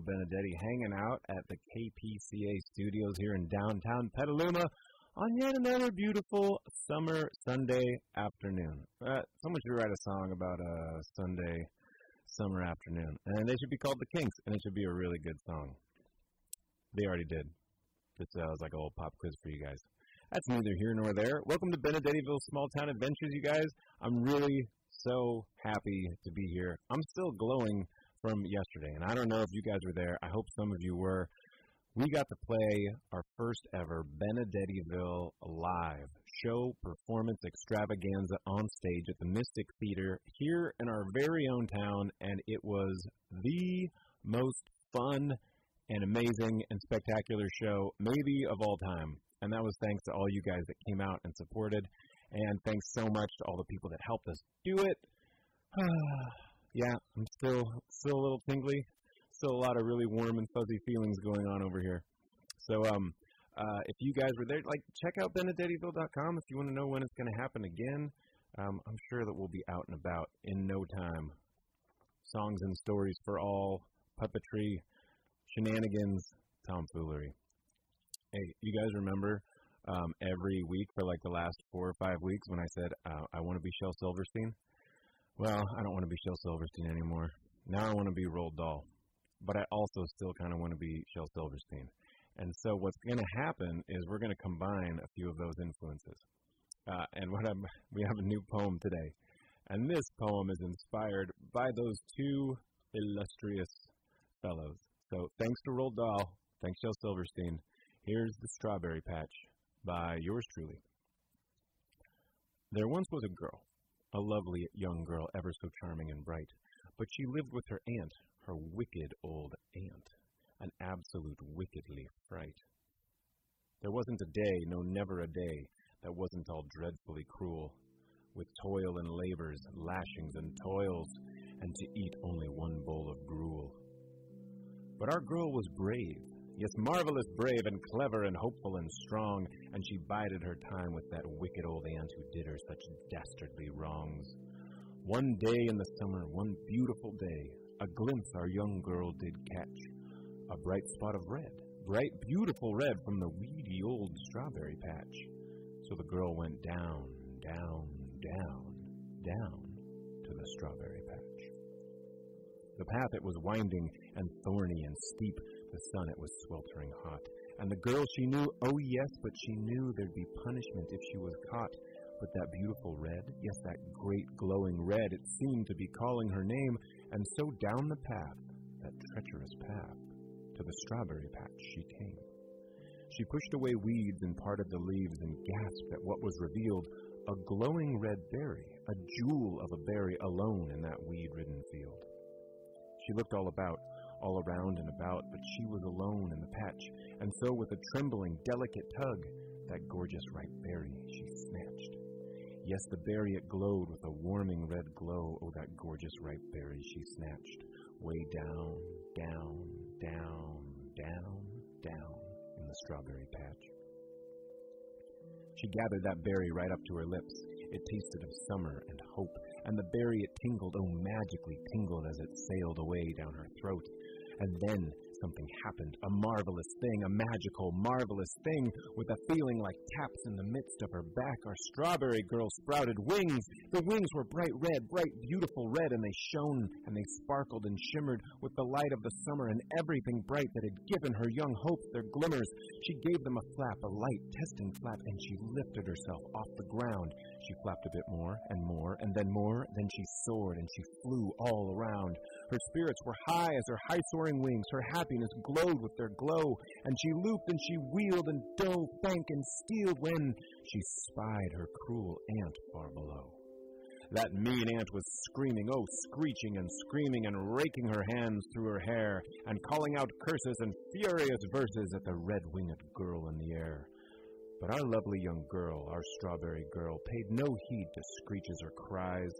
Benedetti hanging out at the KPCA studios here in downtown Petaluma on yet another beautiful summer Sunday afternoon. Uh, someone should write a song about a Sunday summer afternoon, and they should be called The Kinks, and it should be a really good song. They already did. This uh, was like a little pop quiz for you guys. That's neither here nor there. Welcome to Benedettiville Small Town Adventures, you guys. I'm really so happy to be here. I'm still glowing from yesterday, and I don't know if you guys were there. I hope some of you were. We got to play our first ever Benedettiville live show performance extravaganza on stage at the Mystic Theater here in our very own town, and it was the most fun and amazing and spectacular show, maybe of all time. And that was thanks to all you guys that came out and supported. And thanks so much to all the people that helped us do it. yeah, I'm still still a little tingly. Still a lot of really warm and fuzzy feelings going on over here. So um uh, if you guys were there, like check out benedettiville.com if you want to know when it's going to happen again. Um, I'm sure that we'll be out and about in no time. Songs and stories for all, puppetry, shenanigans, tomfoolery. Hey, you guys remember um, every week for like the last four or five weeks when I said uh, I want to be Shel Silverstein? Well, I don't want to be Shel Silverstein anymore. Now I want to be Roald Dahl, but I also still kind of want to be Shel Silverstein. And so what's going to happen is we're going to combine a few of those influences. Uh, and what I'm, we have a new poem today, and this poem is inspired by those two illustrious fellows. So thanks to Roald Dahl, thanks Shel Silverstein. Here's the Strawberry Patch by yours truly. There once was a girl, a lovely young girl, ever so charming and bright, but she lived with her aunt, her wicked old aunt an absolute wickedly fright. There wasn't a day, no, never a day, that wasn't all dreadfully cruel, with toil and labors, lashings and toils, and to eat only one bowl of gruel. But our girl was brave, yes, marvelous brave and clever and hopeful and strong, and she bided her time with that wicked old aunt who did her such dastardly wrongs. One day in the summer, one beautiful day, a glimpse our young girl did catch a bright spot of red, bright, beautiful red from the weedy old strawberry patch. So the girl went down, down, down, down to the strawberry patch. The path it was winding and thorny and steep, the sun it was sweltering hot. And the girl she knew, oh yes, but she knew there'd be punishment if she was caught. But that beautiful red, yes, that great glowing red, it seemed to be calling her name, and so down the path, that treacherous path, to the strawberry patch she came. She pushed away weeds and parted the leaves and gasped at what was revealed a glowing red berry, a jewel of a berry alone in that weed ridden field. She looked all about, all around and about, but she was alone in the patch, and so with a trembling, delicate tug, that gorgeous ripe berry she snatched. Yes, the berry it glowed with a warming red glow. Oh, that gorgeous ripe berry she snatched. Way down, down, down, down, down in the strawberry patch. She gathered that berry right up to her lips. It tasted of summer and hope, and the berry it tingled, oh, magically tingled as it sailed away down her throat. And then something happened, a marvelous thing, a magical, marvelous thing, with a feeling like taps in the midst of her back. Our strawberry girl sprouted wings. The wings were bright red, bright, beautiful red, and they shone and they sparkled and shimmered with the light of the summer and everything bright that had given her young hopes their glimmers. She gave them a flap, a light, testing flap, and she lifted herself off the ground. She flapped a bit more and more, and then more, then she soared and she flew all around. Her spirits were high as her high soaring wings. Her happiness glowed with their glow, and she looped and she wheeled and dove, bank and steeled when she spied her cruel aunt far below. That mean aunt was screaming, oh, screeching and screaming and raking her hands through her hair and calling out curses and furious verses at the red winged girl in the air. But our lovely young girl, our strawberry girl, paid no heed to screeches or cries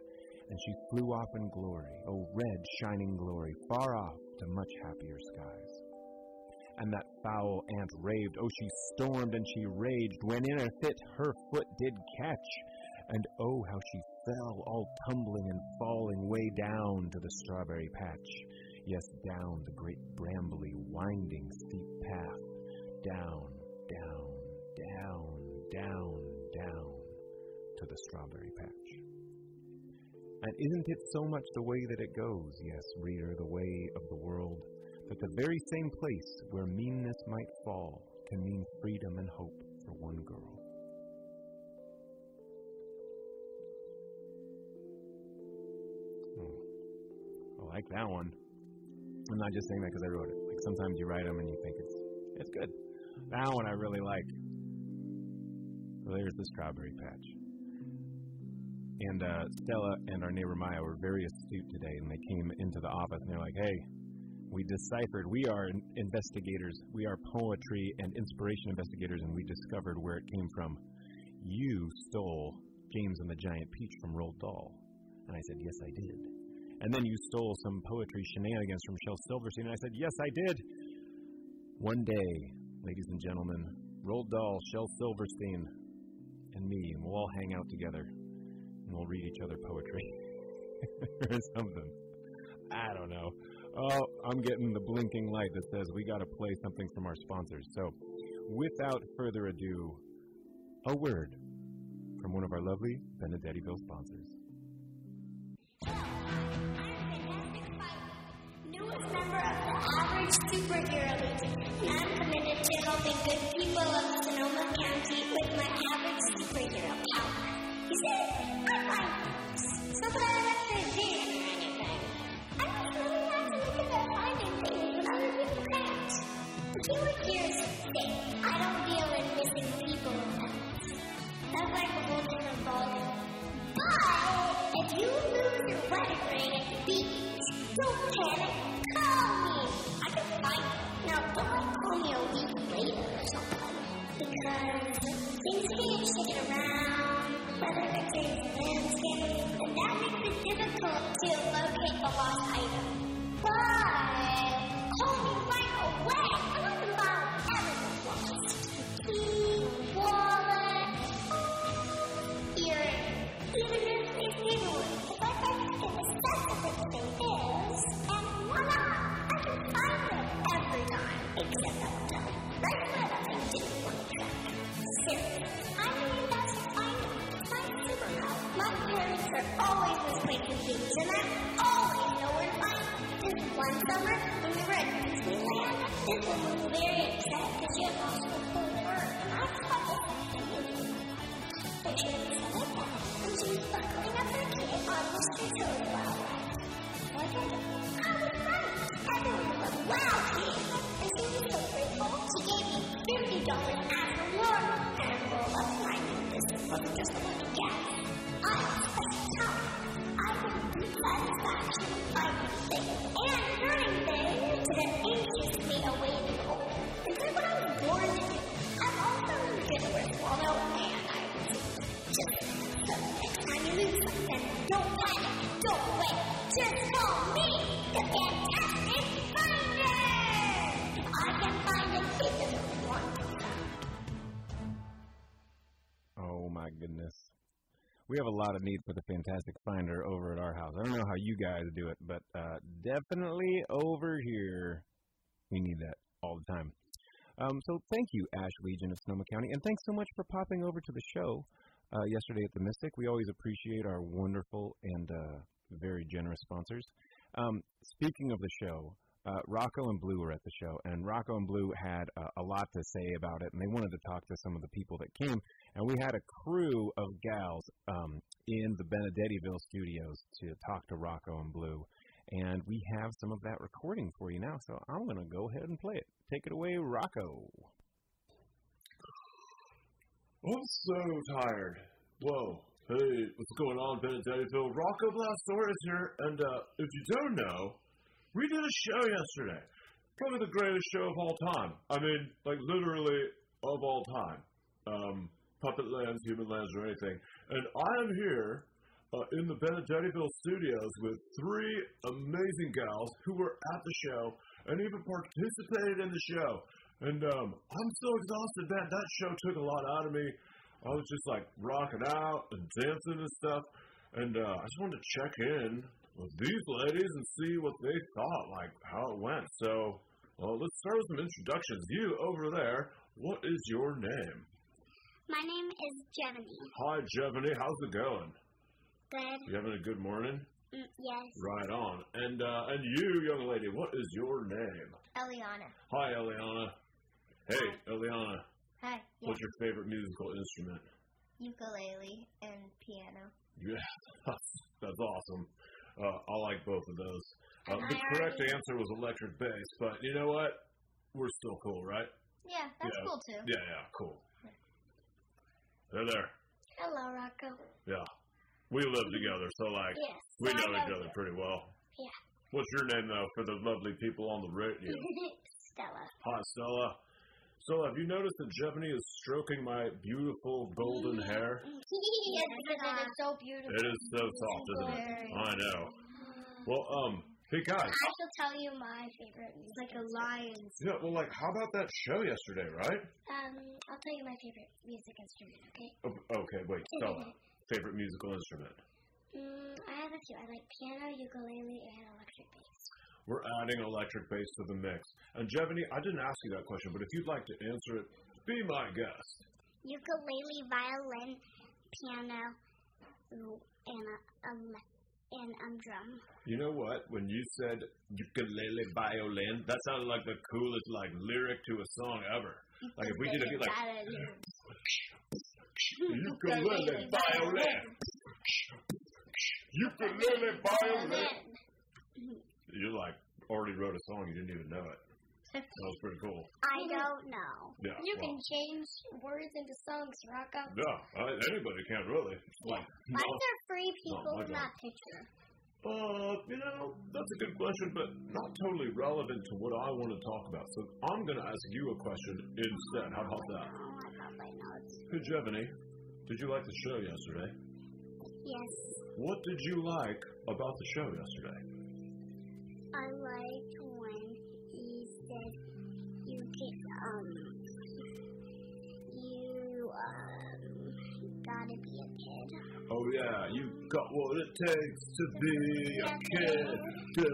and she flew off in glory, oh red shining glory, far off to much happier skies. And that foul aunt raved, oh she stormed and she raged, when in a fit her foot did catch, and oh how she fell, all tumbling and falling way down to the strawberry patch. Yes, down the great brambly, winding, steep path. Down, down, down, down, down to the strawberry patch. And isn't it so much the way that it goes, yes, reader, the way of the world, that the very same place where meanness might fall can mean freedom and hope for one girl? Hmm. I like that one. I'm not just saying that because I wrote it. Like sometimes you write them and you think it's it's good. That one I really like. There's the strawberry patch. And uh, Stella and our neighbor Maya were very astute today, and they came into the office and they're like, "Hey, we deciphered. We are investigators. We are poetry and inspiration investigators, and we discovered where it came from. You stole James and the Giant Peach from Roald Dahl." And I said, "Yes, I did." And then you stole some poetry shenanigans from Shel Silverstein. And I said, Yes, I did. One day, ladies and gentlemen, Roald Dahl, Shel Silverstein, and me, and we'll all hang out together and we'll read each other poetry or something. I don't know. Oh, I'm getting the blinking light that says we got to play something from our sponsors. So, without further ado, a word from one of our lovely Benedettiville sponsors. Newest member of the Average Superhero Legion, and I'm committed to helping good people of Sonoma County with my average superhero power. You see, I find things, so that I let the vision or anything. I finding things other people can't. Think. I don't deal in missing people events. That's like a whole different ballgame. But if you lose your wedding ring at the beach, don't panic. Call me. I can find you. Now, don't call me a week later or something. Because things can get shaken around, change the landscape, and that makes it difficult to locate the lost item. But have a lot of need for the Fantastic Finder over at our house. I don't know how you guys do it, but uh, definitely over here, we need that all the time. Um, so thank you, Ash Legion of Sonoma County, and thanks so much for popping over to the show uh, yesterday at the Mystic. We always appreciate our wonderful and uh, very generous sponsors. Um, speaking of the show, uh, Rocco and Blue were at the show, and Rocco and Blue had uh, a lot to say about it, and they wanted to talk to some of the people that came. And we had a crew of gals um, in the Benedettiville studios to talk to Rocco and Blue. And we have some of that recording for you now, so I'm going to go ahead and play it. Take it away, Rocco. I'm so tired. Whoa. Hey, what's going on, Benedettiville? Rocco Blastoris here, and uh, if you don't know, we did a show yesterday. Probably the greatest show of all time. I mean, like literally of all time. Um, Puppet Lands, Human Lands, or anything. And I am here uh, in the Benedettiville studios with three amazing gals who were at the show and even participated in the show. And um, I'm so exhausted, man. That show took a lot out of me. I was just like rocking out and dancing and stuff. And uh, I just wanted to check in with these ladies and see what they thought, like how it went. So, well, let's start with some introductions. You over there, what is your name? My name is Gemini. Hi, Jevany. How's it going? Good. You having a good morning? Mm, yes. Right on. And uh, and you, young lady, what is your name? Eliana. Hi, Eliana. Hey, Eliana. Hi. What's your favorite musical instrument? Ukulele and piano. Yeah, that's awesome. Uh, I like both of those. Uh, the correct answer was electric bass, but you know what? We're still cool, right? Yeah, that's Yeah. cool too. Yeah, yeah, cool. They're there. Hello, Rocco. Yeah. We live together, so like Yes. we I know each you. other pretty well. Yeah. What's your name though for the lovely people on the radio? Stella. Hi, Stella. Stella, have you noticed that Jevany is stroking my beautiful golden hair? yes, because it is so beautiful. It is so soft, isn't it? I know. Well, um, hey guys. I shall tell you my favorite. It's like a lion's. Yeah, well, like, how about that show yesterday, right? Um, I'll tell you my favorite music instrument. Okay. Oh, okay, wait, Stella. Favorite musical instrument? Mm, I have a few. I like piano, ukulele, and electric bass. We're adding electric bass to the mix. And Jevany, I didn't ask you that question, but if you'd like to answer it, be my guest. Ukulele, violin, piano, and a, um, and um, drum. You know what? When you said ukulele violin, that sounded like the coolest like lyric to a song ever. Like if we did it, like ukulele violin, ukulele violin. You like already wrote a song, you didn't even know it. That was pretty cool. I don't know. Yeah. You well, can change words into songs, Rocco. Yeah, I, anybody can really. It's Like, Why is there free people I in don't. that picture? Uh, you know, that's a good question, but not totally relevant to what I want to talk about. So I'm going to ask you a question instead. How about that? Oh, I probably know. It's, Hey, Jevany, did you like the show yesterday? yes, What did you like about the show yesterday? I liked when he said you can, um, you, um, gotta be a kid. Oh, yeah, you got what it takes to be a kid. Yeah,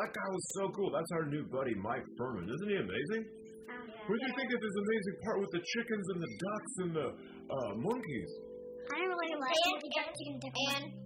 that guy was so cool. That's our new buddy, Mike Furman. Isn't he amazing? Um, What do you think of his amazing part with the chickens and the ducks and the uh, monkeys? I don't really like it. And I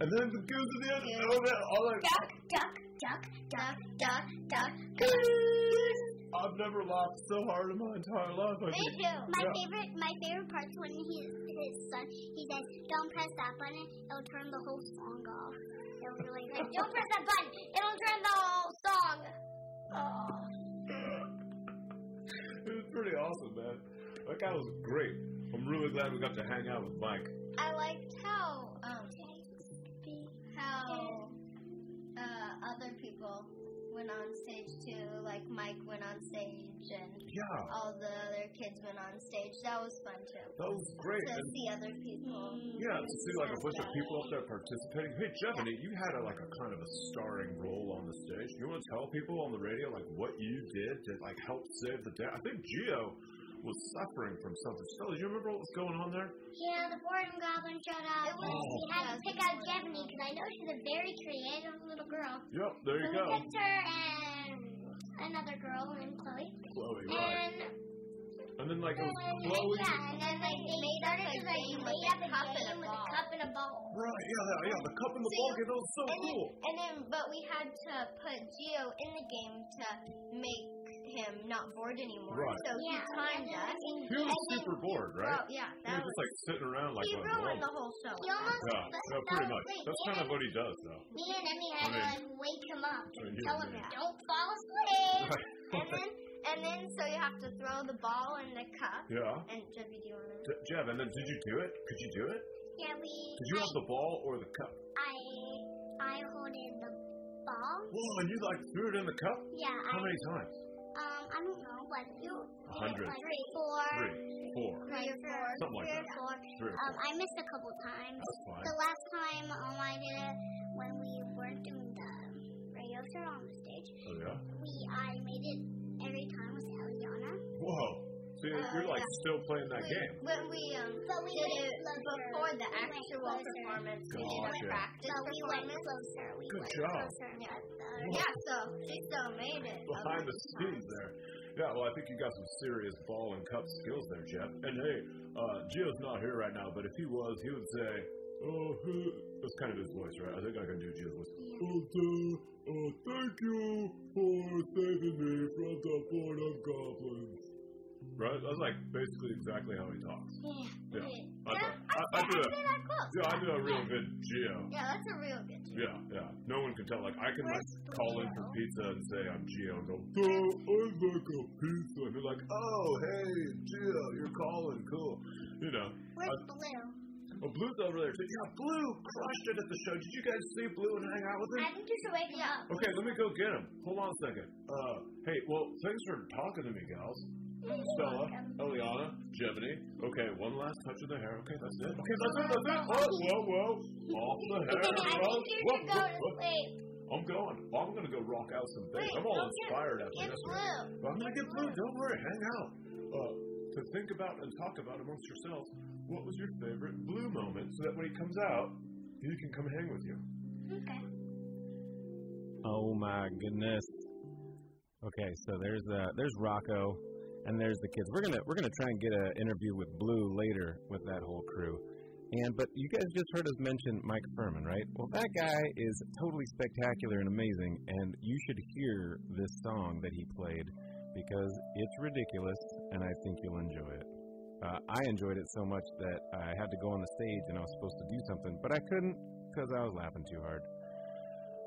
And then the goose at the end. Oh, man, all that. duck, duck, duck, duck, duck, duck, goose. I've never laughed so hard in my entire life. I Me think. too. My Yeah. favorite, my favorite part's when he, his son, he says, "Don't press that button; it'll turn the whole song off." It was really good. Don't press that button; it'll turn the whole song. Oh. It was pretty awesome, man. That guy was great. I'm really glad we got to hang out with Mike. I liked how um how uh, other people went on stage too. Like Mike went on stage and Yeah, all the other kids went on stage. That was fun too. that was great. To And see other people. yeah, to see like a bunch of people up there participating. Hey, Jevany, you had a, like a kind of a starring role on the stage. You want to tell people on the radio like what you did to like help save the day? I think Gio was suffering from something. Stella, do you remember what was going on there? Yeah, the boredom goblin showed up. It was, Oh. We had to pick out Jevany because I know she's a very creative little girl. Yep, there you so go. we picked her and another girl named Chloe. Chloe, right. And And then like it was and- Chloe. Yeah, and then like they made started to like made up a game with a cup and a ball. Right, yeah, yeah, yeah. The cup and the So ball you- game, that was so And then, and then, but we had to put Geo in the game to make him not bored anymore. Right. So he timed us. He was super bored, right? Well, yeah, He that was was. just like sitting around like he a ruined the whole show. He almost. Yeah, yeah, pretty much. That's kind of what he does, though. Me and Emmy I had to mean- like wake him up I mean, and you tell and him me. don't fall asleep. Right. and then, and then, so you have to throw the ball in the cup. Yeah. And Jeffy, do you want to? J- Jeff, and then did you do it? Could you do it? Yeah, we. Did you have the ball or the cup? I I holded the ball. Whoa, and you like threw it in the cup? Yeah. How I, many times? Um, I don't know, but you. A. Like three, four. Three, four. Three or four. Something like three that. or four. Three or Um. I missed a couple times. That's fine. The last time um, I did it when we weren't doing the radio show on the stage, Oh, yeah? we I made it every time with Eliana. Whoa. See, Uh, you're like yeah. still playing that we, game. When we um But we did it before the actual closer. performance, we did a practice But we went performance. closer. We Good job. closer. Yeah. The, Yeah, so she still made it. Behind the scenes there. Yeah, well, I think you got some serious ball and cup skills there, Jeff. And hey, uh, Gio's not here right now, but if he was, he would say, "Oh, hey," that's kind of his voice, right? I think I can do Gio's voice. Oh, duh, uh, thank you for saving me from the Boredom Goblins. Right? That's like basically exactly how he talks. Yeah. Yeah. Yeah, I, I, I, I, do I a, did that close. yeah, I do a real good Geo. Yeah, that's a real good team. Yeah, yeah. No one can tell. Like I can like call in for pizza and say I'm Geo and go, "So I'd like a pizza." And they're like, "Oh, hey, Geo, you're calling, cool." You know. where's Uh, Blue? oh, Blue's over there. Yeah, Blue crushed it at the show. Did you guys see Blue and hang out with him? I think wake him up. Okay, let me go get him. Hold on a second. Uh, hey, well, thanks for talking to me, gals. Stella, Eliana, Gemini. Okay, one last touch of the hair. Okay, that's it. Okay, that's it. That's it. Whoa, whoa, whoa. Off the hair. I think you whoa, go whoa, whoa. I'm going. I'm going to go rock out some bass. I'm all don't get- inspired after Get this. blue. But I'm going to get blue. Don't worry. Hang out. Uh, to think about and talk about amongst yourselves, what was your favorite blue moment so that when he comes out, he can come hang with you? Okay. Oh my goodness. Okay, so there's uh there's Rocco and there's the kids. We're gonna we're gonna try and get an interview with Blue later with that whole crew. And but you guys just heard us mention Mike Furman, right? Well, that guy is totally spectacular and amazing, and you should hear this song that he played because it's ridiculous, and I think you'll enjoy it. Uh, I enjoyed it so much that I had to go on the stage and I was supposed to do something, but I couldn't because I was laughing too hard.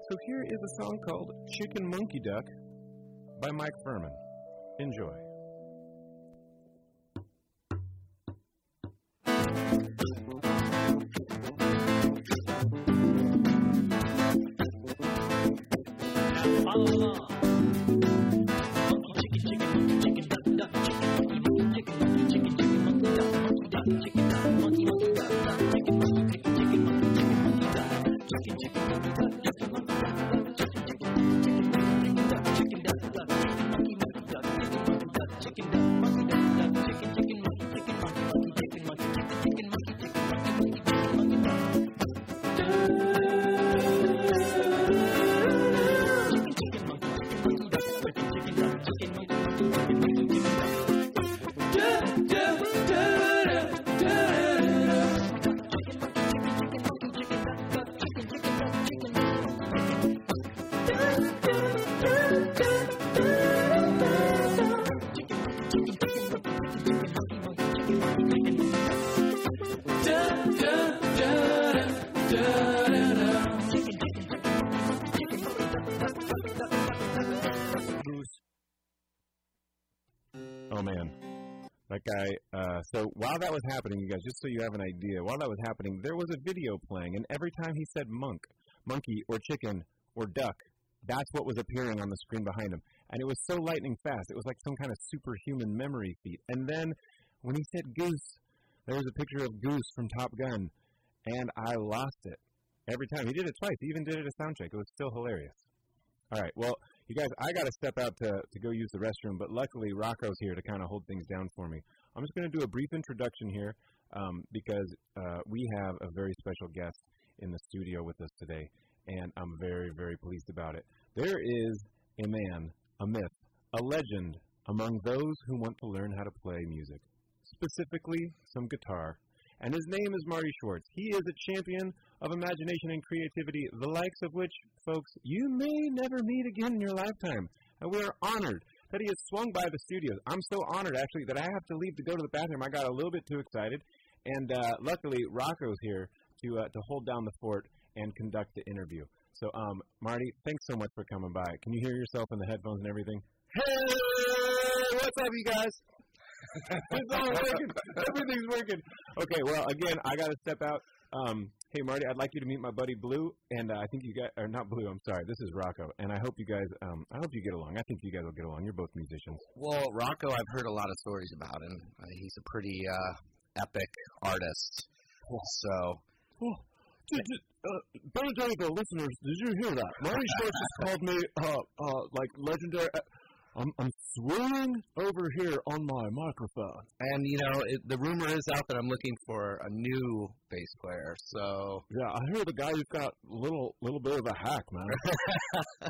So here is a song called Chicken Monkey Duck by Mike Furman. Enjoy. Chicken, chicken, Uh, so while that was happening, you guys, just so you have an idea, while that was happening, there was a video playing, and every time he said monk, monkey, or chicken, or duck, that's what was appearing on the screen behind him, and it was so lightning fast. It was like some kind of superhuman memory feat. And then when he said goose, there was a picture of goose from Top Gun, and I lost it every time. He did it twice. He even did it at sound check. It was still hilarious. All right, well, you guys, I got to step out to, to go use the restroom, but luckily Rocco's here to kind of hold things down for me. I'm just going to do a brief introduction here um, because uh, we have a very special guest in the studio with us today, and I'm very, very pleased about it. There is a man, a myth, a legend among those who want to learn how to play music, specifically some guitar. And his name is Marty Schwartz. He is a champion of imagination and creativity, the likes of which, folks, you may never meet again in your lifetime. And we are honored that he has swung by the studios. I'm so honored, actually, that I have to leave to go to the bathroom. I got a little bit too excited. And uh, luckily, Rocco's here to, uh, to hold down the fort and conduct the interview. So, um, Marty, thanks so much for coming by. Can you hear yourself in the headphones and everything? Hey, what's up, you guys? it's all working. Everything's working. Okay, well, again, I got to step out. Um, hey, Marty, I'd like you to meet my buddy Blue, and uh, I think you guys, or not Blue, I'm sorry, this is Rocco, and I hope you guys, um, I hope you get along. I think you guys will get along. You're both musicians. Well, Rocco, I've heard a lot of stories about him. Uh, he's a pretty uh, epic artist. So, did, did, uh, Benedetto listeners, did you hear that? Marty Schwartz just called me, uh, uh, like legendary. I'm, I'm swooning over here on my microphone. And you know, it, the rumor is out that I'm looking for a new bass player. So, Yeah, I hear the guy who's got a little little bit of a hack, man.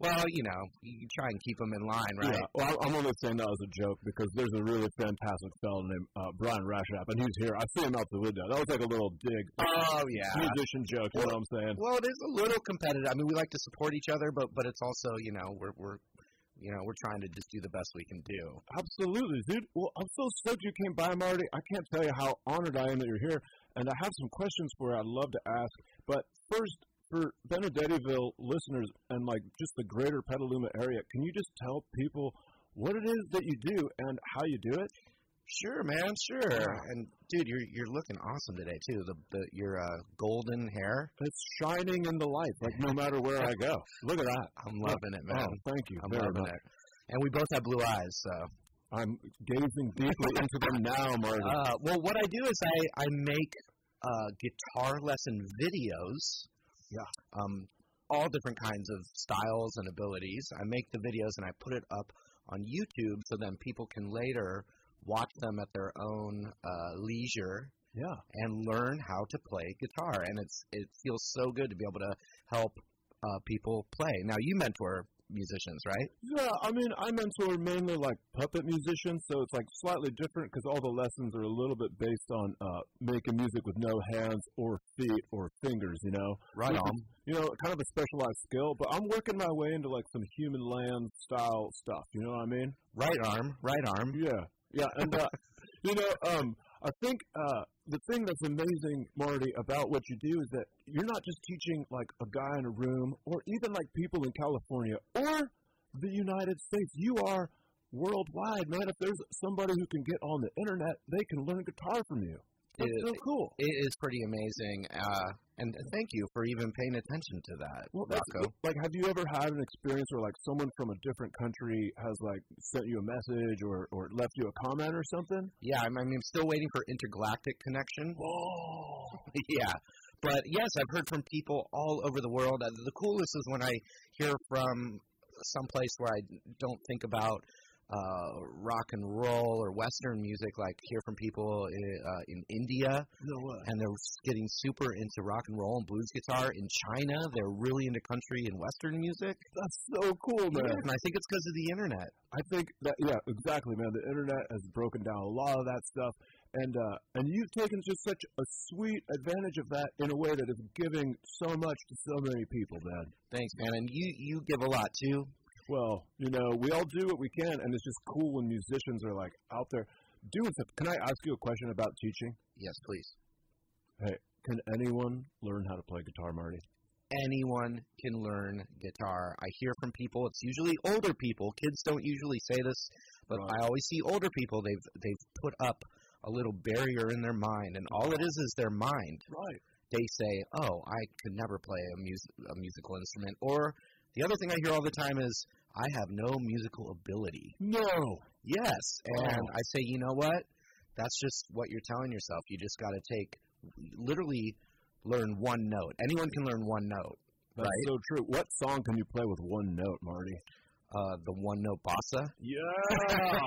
well, you know, you try and keep them in line, right? Yeah, well, I'm only saying that as a joke because there's a really fantastic fellow named uh, Brian Rashap, and he's here. I see him out the window. That was like a little dig, Oh yeah. musician joke. You know what I'm saying? Well, it is a little competitive. I mean, we like to support each other, but but it's also, you know, we're we're you know, we're trying to just do the best we can do. Absolutely, dude. Well, I'm so stoked you came by, Marty. I can't tell you how honored I am that you're here, and I have some questions for you I'd love to ask. But first, for Benedettiville listeners and like just the greater Petaluma area, can you just tell people what it is that you do and how you do it? Sure, man, sure. And dude, you're you're looking awesome today too. The the your uh, golden hair. It's shining in the light, like no matter where I go. Look at that. I'm loving it, man. Oh, thank you I'm loving it. And we both have blue eyes, so. I'm gazing deeply into them now, Marty. Uh, well, what I do is I I make uh, guitar lesson videos. Yeah. Um, all different kinds of styles and abilities. I make the videos and I put it up on YouTube so then people can later watch them at their own uh, leisure yeah. and learn how to play guitar. And it's it feels so good to be able to help uh, people play. Now you mentor musicians, right? Yeah, I mean, I mentor mainly like puppet musicians, so it's like slightly different because all the lessons are a little bit based on uh, making music with no hands or feet or fingers, you know? Right Which on. is, You know, kind of a specialized skill, but I'm working my way into like some human land style stuff, you know what I mean? Right arm, right arm. Yeah, yeah, and uh, you know, um, I think uh, the thing that's amazing, Marty, about what you do is that you're not just teaching like a guy in a room, or even like people in California or the United States. You are worldwide, man. If there's somebody who can get on the internet, they can learn guitar from you. That's It- so cool. It is pretty amazing, uh, and thank you for even paying attention to that, Well, Rocco. like, have you ever had an experience where like someone from a different country has like sent you a message or or left you a comment or something? Yeah, I'm, I mean, I'm still waiting for intergalactic connection. Whoa. yeah, but yes, I've heard from people all over the world. Uh, The coolest is when I hear from someplace where I don't think about uh, rock and roll or Western music, like hear from people in, uh, in India, No and they're getting super into rock and roll and blues guitar. In China, they're really into country and Western music. That's so cool, man. And I think it's because of the internet. I think that yeah, exactly, man. The internet has broken down a lot of that stuff, and uh, and you've taken just such a sweet advantage of that in a way that is giving so much to so many people, man. Thanks, man. And you you give a lot too. Well, you know, we all do what we can, and it's just cool when musicians are like out there doing stuff. Can I ask you a question about teaching? Yes, please. Hey, can anyone learn how to play guitar, Marty? anyone can learn guitar. I hear from people, it's usually older people. Kids don't usually say this, but Right. I always see older people. They've they've put up a little barrier in their mind, and all it is is their mind. Right. They say, "Oh, I could never play a mus- a musical instrument." Or the other thing I hear all the time is, "I have no musical ability." No. Yes, and Oh. I say, you know what? That's just what you're telling yourself. You just got to take, literally, learn one note. Anyone can learn one note. That's Right. so true. What song can you play with one note, Marty? Uh, the one note bossa. Yeah.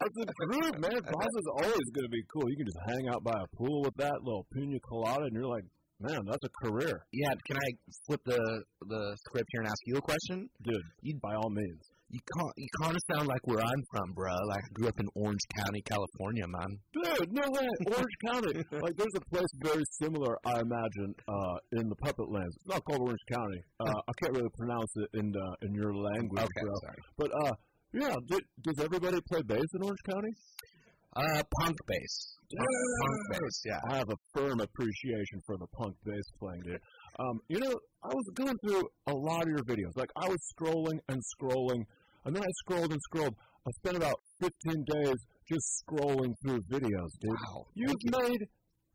That's a groove, man. Bossa's always going to be cool. You can just hang out by a pool with that little pina colada, and you're like, man, that's a career. Yeah, can I flip the the script here and ask you a question? Dude, You'd by all means. You can't, you kind of sound like where I'm from, bro. Like I grew up in Orange County, California, man. Dude, no way. Orange County. Like, there's a place very similar, I imagine, uh, in the Puppet Lands. It's not called Orange County. Uh, I can't really pronounce it in uh, in your language, Okay, bro. sorry. But, uh, yeah, does everybody play bass in Orange County? Uh, punk bass. Punk, punk bass, yeah. I have a firm appreciation for the punk bass playing, dude. Um, you know, I was going through a lot of your videos. Like, I was scrolling and scrolling, and then I scrolled and scrolled. I spent about 15 days just scrolling through videos, dude. Wow. You've made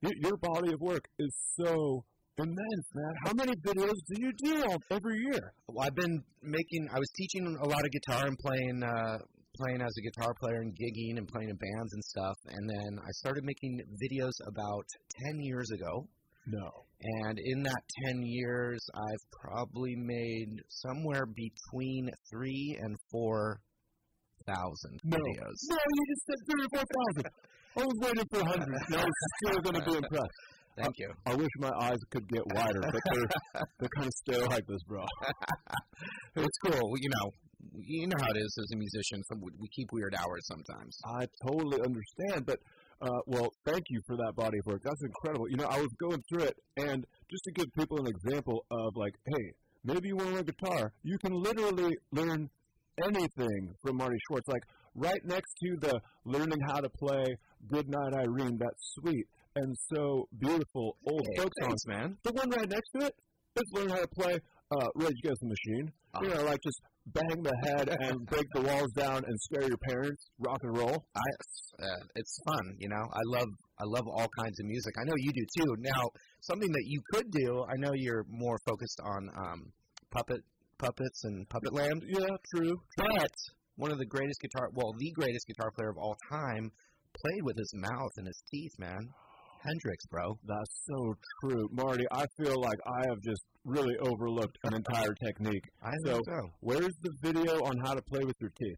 your body of work is so immense, man. How many videos do you do every year? Well, I've been making. I was teaching a lot of guitar and playing, uh, playing as a guitar player and gigging and playing in bands and stuff. And then I started making videos about ten years ago. No. And in that ten years, I've probably made somewhere between three and four thousand No. videos. No, you just said thirty-four thousand. I was waiting for hundred. I was still going to be impressed. Thank you. I wish my eyes could get wider, but they're they're kind of stay like this, bro. It's cool. You know, you know how it is as a musician. Some, we keep weird hours sometimes. I totally understand, but uh, well, thank you for that body of work. That's incredible. You know, I was going through it, and just to give people an example of like, hey, maybe you want to learn guitar, you can literally learn anything from Marty Schwartz. Like right next to the learning how to play "Good Night Irene," that sweet and so beautiful old Hey, folk song. man. The one right next to it is learn how to play uh, Rage Against the Machine. You know, like just bang the head and break the walls down and scare your parents. Rock and roll. I, uh, it's fun, you know. I love, I love all kinds of music. I know you do too. Now, something that you could do. I know you're more focused on um, puppet, puppets and Puppet Land. Yeah, true. But one of the greatest guitar, well, the greatest guitar player of all time, played with his mouth and his teeth, man. Hendrix, bro. That's so true, Marty. I feel like I have just really overlooked an entire technique. I So- so. Where's the video on how to play with your teeth?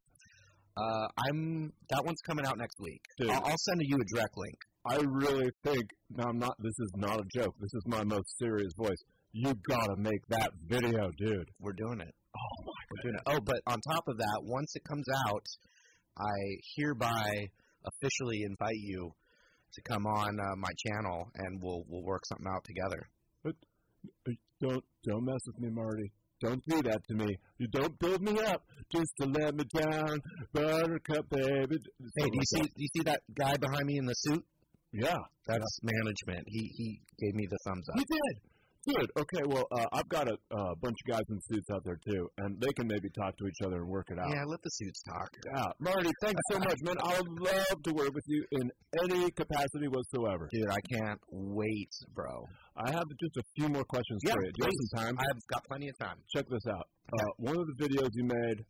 Uh, I'm that one's coming out next week. Dude. I'll, I'll send you a direct link. I really think. Now, I'm not. This is not a joke. This is my most serious voice. You gotta make that video, dude. We're doing it. Oh my We're doing it. Oh, but on top of that, once it comes out, I hereby officially invite you to come on uh, my channel and we'll we'll work something out together. Uh, Don't don't mess with me, Marty. Don't do that to me. You don't build me up just to let me down, Buttercup baby. Hey, do you see do you see that guy behind me in the suit? Yeah, That's management. He he gave me the thumbs up. he did. Good. Okay. Well, uh, I've got a uh, bunch of guys in suits out there too, and they can maybe talk to each other and work it out. Yeah, let the suits talk. Yeah. Marty, thanks so much, man. I would love to work with you in any capacity whatsoever. Dude, I can't wait, bro. I have just a few more questions Yeah, for you. Do you have some time? I've got plenty of time. Check this out. Uh, one of the videos you made,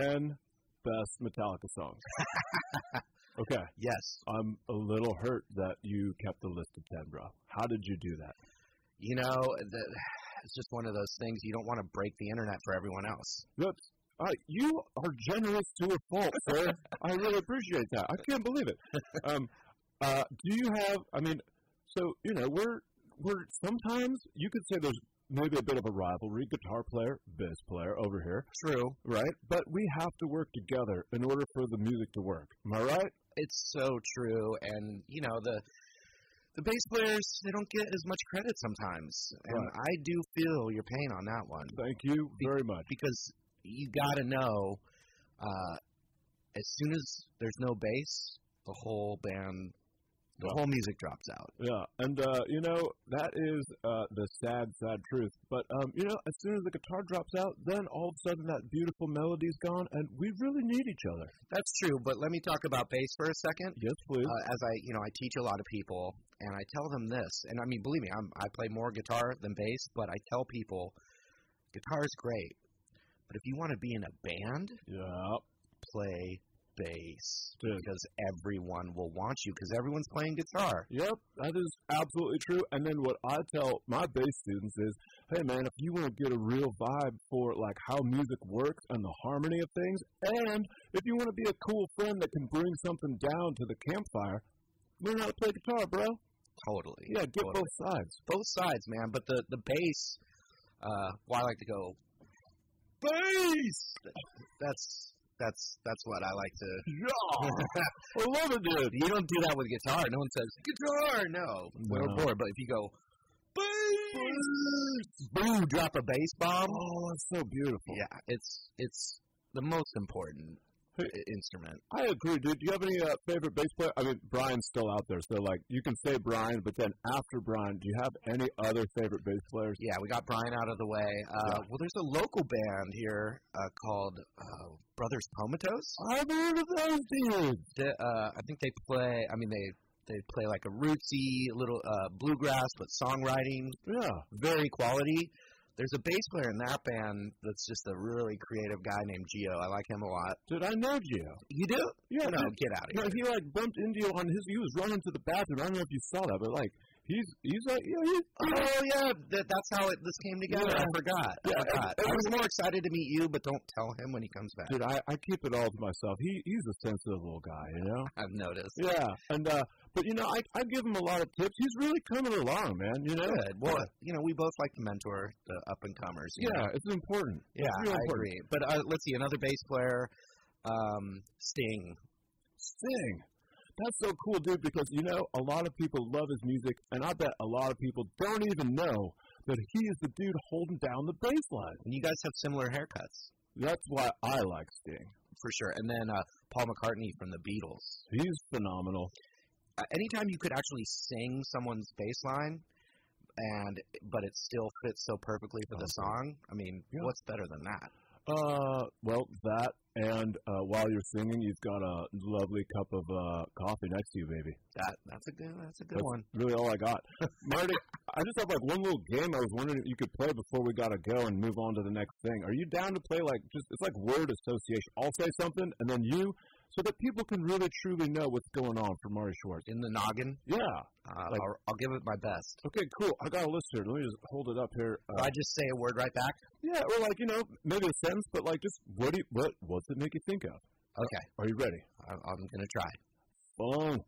10 best Metallica songs. okay. Yes. I'm a little hurt that you kept the list of 10, bro. How did you do that? You know, the, it's just one of those things you don't want to break the internet for everyone else. That's, uh, you are generous to a fault, sir. I really appreciate that. I can't believe it. Um, uh, do you have, I mean, so, you know, we're, we're sometimes, you could say there's maybe a bit of a rivalry, guitar player, bass player over here. True. right? But we have to work together in order for the music to work. Am I right? It's so true, and you know the the bass players they don't get as much credit sometimes, and Right. I do feel your pain on that one Thank you very much. because you got to know uh, as soon as there's no bass, the whole band, the whole music drops out. Yeah, and uh, you know that is uh, the sad, sad truth. But um, you know, as soon as the guitar drops out, then all of a sudden that beautiful melody's gone, and we really need each other. That's true, but let me talk about bass for a second. Yes, please. uh, as I, you know, I teach a lot of people, and I tell them this, and I mean, believe me, I'm, I play more guitar than bass, but I tell people, guitar is great, but if you want to be in a band, yeah, play bass Dude. because everyone will want you because everyone's playing guitar. Yep, that is absolutely true. And then what I tell my bass students is, hey man, if you want to get a real vibe for like how music works and the harmony of things, and if you want to be a cool friend that can bring something down to the campfire, learn how to play guitar, bro. Totally. Yeah, get totally. both sides. both sides, man. But the the bass, uh, well, I like to go bass. That's that's that's what I like to. Yeah, I love it, dude. You don't do that with guitar. No one says guitar. No, No. bored. But if you go bass, boom, drop a bass bomb. Oh, that's so beautiful. Yeah, it's it's the most important instrument. I agree, dude. Do you have any uh, favorite bass player? I mean, Brian's still out there, so like you can say Brian, but then after Brian, do you have any other favorite bass players? Yeah, we got Brian out of the way. Uh, Yeah. Well, there's a local band here uh, called uh, Brothers Comatose. I've heard of those dudes. They- uh, I think they play. I mean, they they play like a rootsy little uh, bluegrass, but songwriting Yeah. very quality. There's a bass player in that band that's just a really creative guy named Gio. I like him a lot. Dude, I know Gio. You do? Yeah, no, dude. get out of here. No, here. he like bumped into you on his. He was running to the bathroom. I don't know if you saw that, but like He's he's like know, he's, Oh yeah, that, that's how it, this came together. I forgot. Yeah, I forgot. it I was more excited to meet you, but don't tell him when he comes back. dude. I, I keep it all to myself. He he's a sensitive little guy, you know. I've noticed. Yeah, and uh, but you know, I I give him a lot of tips. He's really coming along, man. You know. Good. Well, you know, we both like to mentor the up and comers. Yeah, know? it's important. yeah, it's real I important. agree. But uh, let's see, another bass player, um, Sting. Sting. That's so cool, dude, because you know a lot of people love his music, and I bet a lot of people don't even know that he is the dude holding down the bass line. And you guys have similar haircuts, That's why I like Sting. for sure. And then uh, Paul McCartney from the Beatles. He's phenomenal. Uh, anytime you could actually sing someone's bass line, and but it still fits so perfectly for the song. I mean, Yeah. what's better than that? Uh, well, that and uh, while you're singing, you've got a lovely cup of uh, coffee next to you, baby. That that's a good that's a good That's one. really all I got. Marty, I just have like one little game I was wondering if you could play before we gotta go and move on to the next thing. Are you down to play like just it's like word association? I'll say something and then you so that people can really truly know what's going on for Marty Schwartz. In the noggin, Yeah. uh, Like- I'll, I'll give it my best. Okay, cool. I got a list here. Let me just hold it up here. Uh, I just say a word right back. yeah, or like, you know, maybe a sentence, but like just what do you, what what's it make you think of? Okay, Are you ready? I, I'm gonna try. Funk.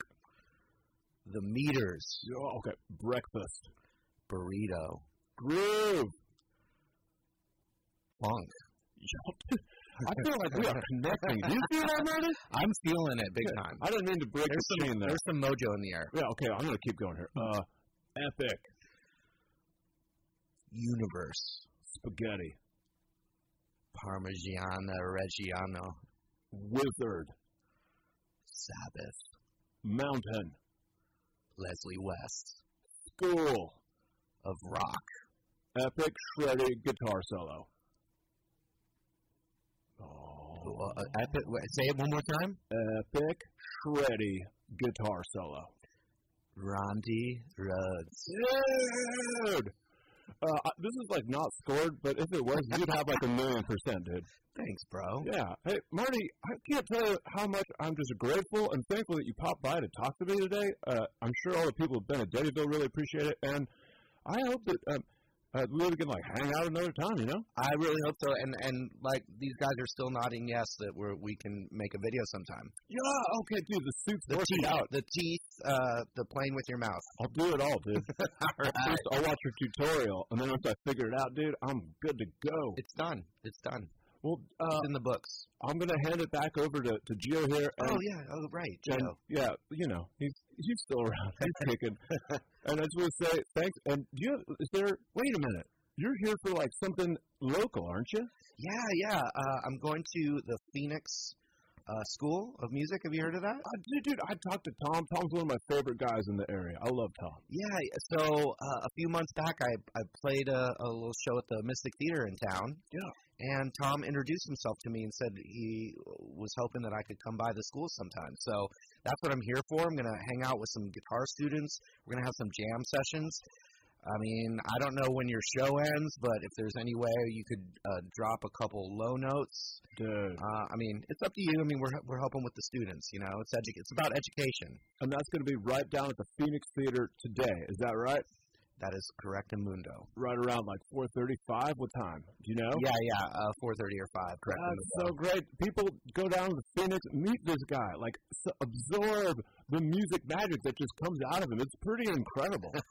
The meters, Oh, okay. Breakfast. burrito, Groove. funk. I feel like we are connecting. Do you feel that, Marty? I'm feeling it big time. I didn't mean to break There's the some there. there's some mojo in the air. Yeah, okay, I'm gonna keep going here. Uh, epic Universe, spaghetti, Parmigiana Reggiano, wizard, Sabbath, mountain, Leslie West school, of rock, epic shreddy guitar solo. Oh, uh, epic. Say it one more time. epic shreddy guitar solo. Randy Rhoads. Dude, uh, I- this is like not scored, but if it was, you'd have like a million percent, dude. Thanks, bro. Yeah. Hey, Marty, I can't tell you how much I'm just grateful and thankful that you popped by to talk to me today. Uh, I'm sure all the people who've been at Benedettiville really appreciate it, and I hope that um, uh, we really can like hang out another time. You know? I really hope so. And and like these guys are still nodding yes that we're we can make a video sometime. Yeah. Okay, dude. The suit's The teeth, out. the teeth, uh, the playing with your mouth. I'll do it all, dude. All right. First, I'll watch your tutorial, and then once I figure it out, dude, I'm good to go. It's done. It's done. Well, uh, It's in the books. I'm gonna hand it back over to to Gio here. Oh yeah. Oh right. and, yeah, you know, he's he's still around. He's kicking. and I just want to say thanks. And do you is there? Wait a minute. You're here for like something local, aren't you? Yeah, yeah. Uh, I'm going to the Phoenix uh, School of Music. Have you heard of that? Uh, dude, dude, I talked to Tom. Tom's one of my favorite guys in the area. I love Tom. Yeah. So uh, a few months back, I I played a, a little show at the Mystic Theater in town. Yeah. And Tom introduced himself to me and said he was hoping that I could come by the school sometime. So that's what I'm here for. I'm going to hang out with some guitar students. We're going to have some jam sessions. I mean, I don't know when your show ends, but if there's any way you could uh, drop a couple low notes, Dude. uh, I mean, it's up to you. I mean, we're we're helping with the students. You know, it's edu- it's about education. And that's going to be right down at the Phoenix Theater today. Is that right? That is correct, in Mundo. Right around like 4:35. What time? Do you know? Yeah, yeah, uh, four thirty or five. Correct. That's so great. People go down to Phoenix, meet this guy, like s absorb the music magic that just comes out of him. It's pretty incredible.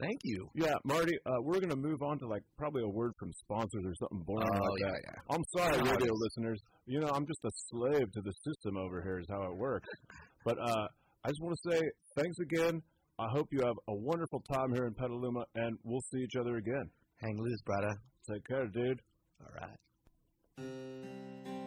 Thank you. yeah, Marty, uh, we're gonna move on to like probably a word from sponsors or something boring Oh like yeah, that. yeah. I'm sorry, radio listeners. You know, I'm just a slave to the system over here. Is how it works. But uh, I just want to say thanks again. I hope you have a wonderful time here in Petaluma, and we'll see each other again. Hang loose, brother. Take care, dude. All right.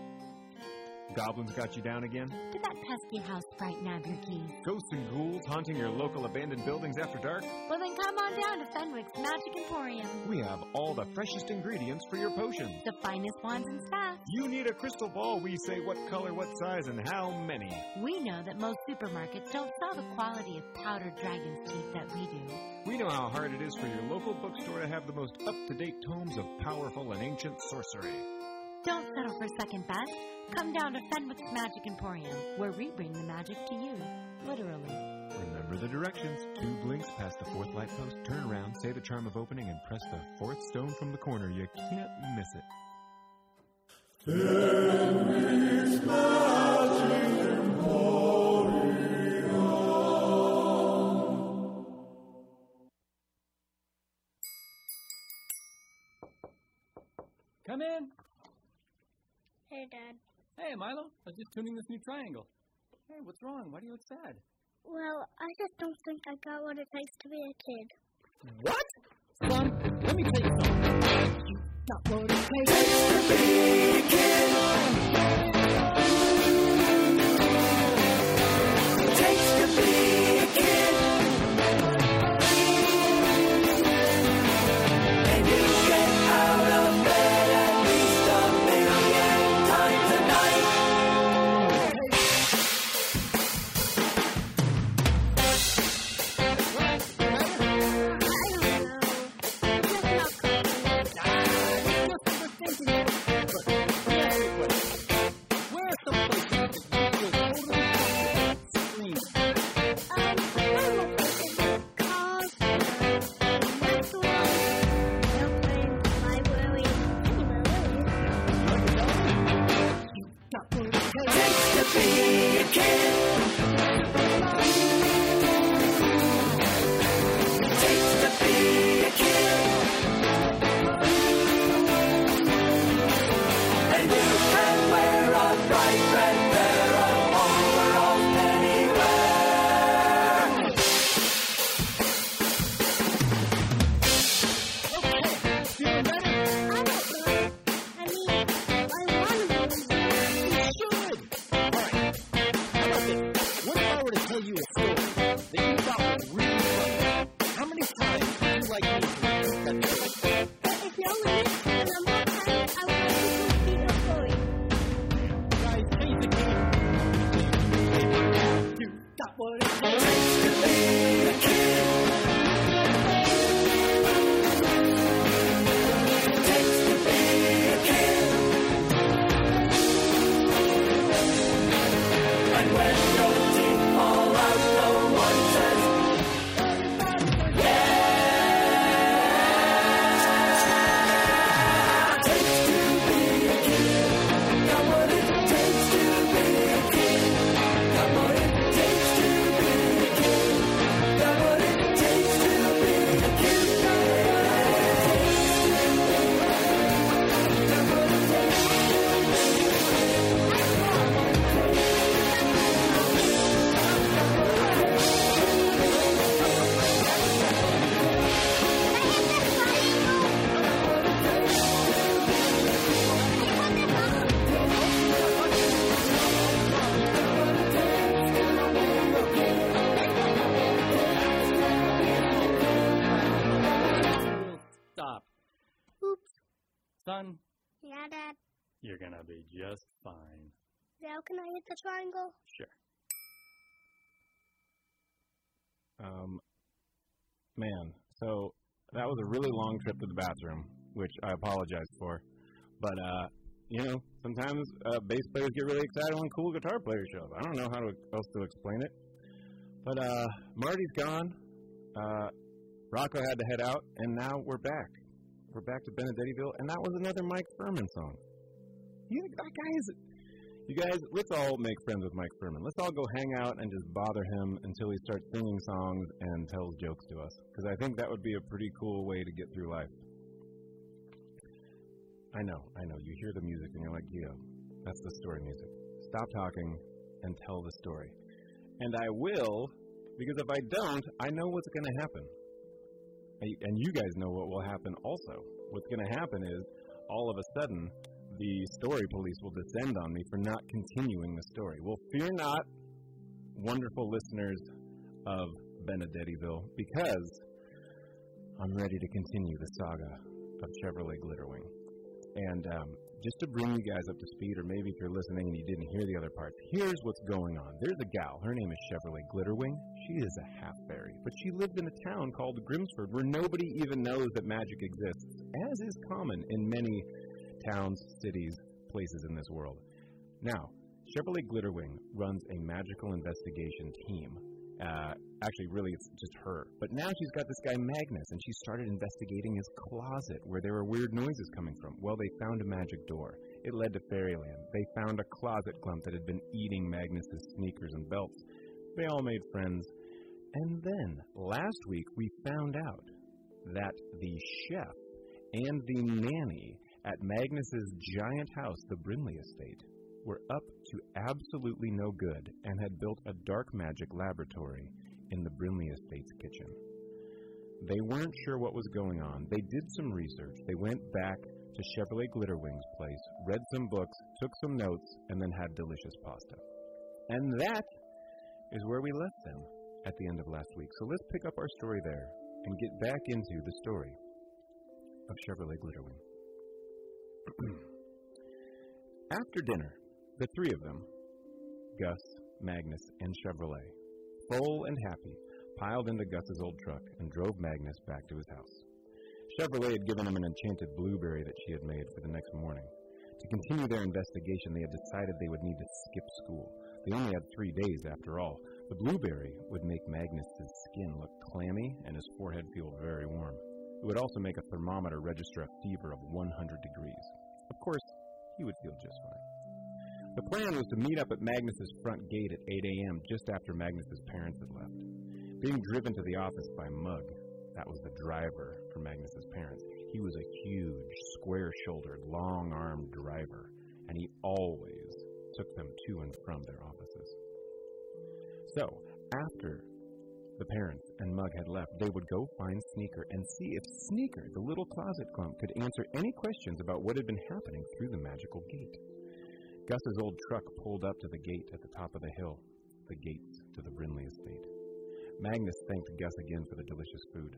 Goblins got you down again? Did that pesky house sprite nab your keys? Ghosts and ghouls haunting your local abandoned buildings after dark? Well, then come on down to Fenwick's Magic Emporium. We have all the freshest ingredients for your potions. The finest wands and staffs. You need a crystal ball, we say what color, what size, and how many. We know that most supermarkets don't sell the quality of powdered dragon's teeth that we do. We know how hard it is for your local bookstore to have the most up to date tomes of powerful and ancient sorcery. Don't settle for second best. Come down to Fenwick's Magic Emporium, where we bring the magic to you. Literally. Remember the directions two blinks past the fourth light post, turn around, say the charm of opening and press the fourth stone from the corner. You can't miss it. Fenwick's Magic Emporium. Come in. Hey, Dad. Hey, Milo. I was just tuning this new triangle. Hey, what's wrong? Why do you look sad? Well, I just don't think I got what it takes to be a kid. What? Son, let me tell you something. You got what it takes. I Now can I hit the triangle? Sure. Um, man, so that was a really long trip to the bathroom, which I apologize for. But uh, you know, sometimes uh, bass players get really excited when cool guitar players show up. I don't know how to, else to explain it. But uh, Marty's gone. Uh, Rocco had to head out, and now we're back. We're back to Benedettiville, and that was another Mike Furman song. You, that guy is you guys, let's all make friends with Mike Furman. Let's all go hang out and just bother him until he starts singing songs and tells jokes to us. Because I think that would be a pretty cool way to get through life. I know, I know. You hear the music and you're like, Gio, that's the story music. Stop talking and tell the story. And I will, because if I don't, I know what's going to happen. And you guys know what will happen also. What's going to happen is, all of a sudden, the story police will descend on me for not continuing the story. Well, fear not, wonderful listeners of Benedettiville, because I'm ready to continue the saga of Chevrolet Glitterwing. And um, just to bring you guys up to speed, or maybe if you're listening and you didn't hear the other parts, here's what's going on. There's a gal. Her name is Chevrolet Glitterwing. She is a half fairy, but she lived in a town called Grimsford where nobody even knows that magic exists, as is common in many towns, cities, places in this world. Now, Chevrolet Glitterwing runs a magical investigation team. Uh, actually, really, it's just her. But now she's got this guy Magnus, and she started investigating his closet where there were weird noises coming from. Well, they found a magic door. It led to Fairyland. They found a closet clump that had been eating Magnus's sneakers and belts. They all made friends. And then, last week, we found out that the chef and the nanny at Magnus's giant house, the Brinley Estate, were up to absolutely no good and had built a dark magic laboratory in the Brinley Estate's kitchen. They weren't sure what was going on. They did some research. They went back to Chevrolet Glitterwing's place, read some books, took some notes, and then had delicious pasta. And that is where we left them at the end of last week. So let's pick up our story there and get back into the story of Chevrolet Glitterwing. After dinner, the three of them, Gus, Magnus, and Chevrolet, full and happy, piled into Gus's old truck and drove Magnus back to his house. Chevrolet had given him an enchanted blueberry that she had made for the next morning. To continue their investigation, they had decided they would need to skip school. They only had three days after all. The blueberry would make Magnus's skin look clammy and his forehead feel very warm. It would also make a thermometer register a fever of 100 degrees. Of course, he would feel just fine. The plan was to meet up at Magnus's front gate at 8 a.m. just after Magnus's parents had left. Being driven to the office by Mug, that was the driver for Magnus's parents. He was a huge, square-shouldered, long-armed driver, and he always took them to and from their offices. So, after the parents and Mug had left, they would go find Sneaker and see if Sneaker, the little closet clump, could answer any questions about what had been happening through the magical gate. Gus's old truck pulled up to the gate at the top of the hill, the gates to the Brinley estate. Magnus thanked Gus again for the delicious food.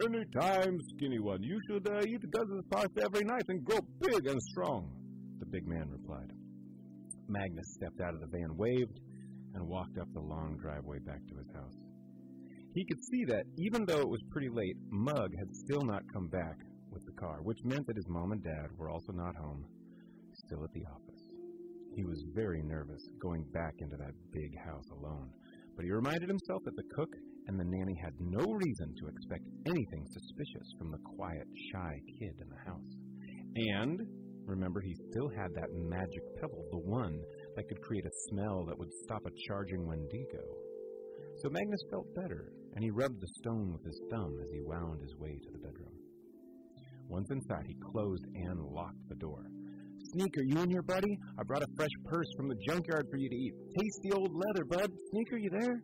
Anytime, skinny one. You should uh, eat Gus's pasta every night and grow big and strong. The big man replied. Magnus stepped out of the van, waved, and walked up the long driveway back to his house. He could see that, even though it was pretty late, Mug had still not come back with the car, which meant that his mom and dad were also not home, still at the office. He was very nervous going back into that big house alone, but he reminded himself that the cook and the nanny had no reason to expect anything suspicious from the quiet, shy kid in the house. And remember, he still had that magic pebble, the one that could create a smell that would stop a charging Wendigo. So Magnus felt better, and he rubbed the stone with his thumb as he wound his way to the bedroom. Once inside, he closed and locked the door. Sneaker, you in here, buddy? I brought a fresh purse from the junkyard for you to eat. Tasty old leather, bud. Sneaker, you there?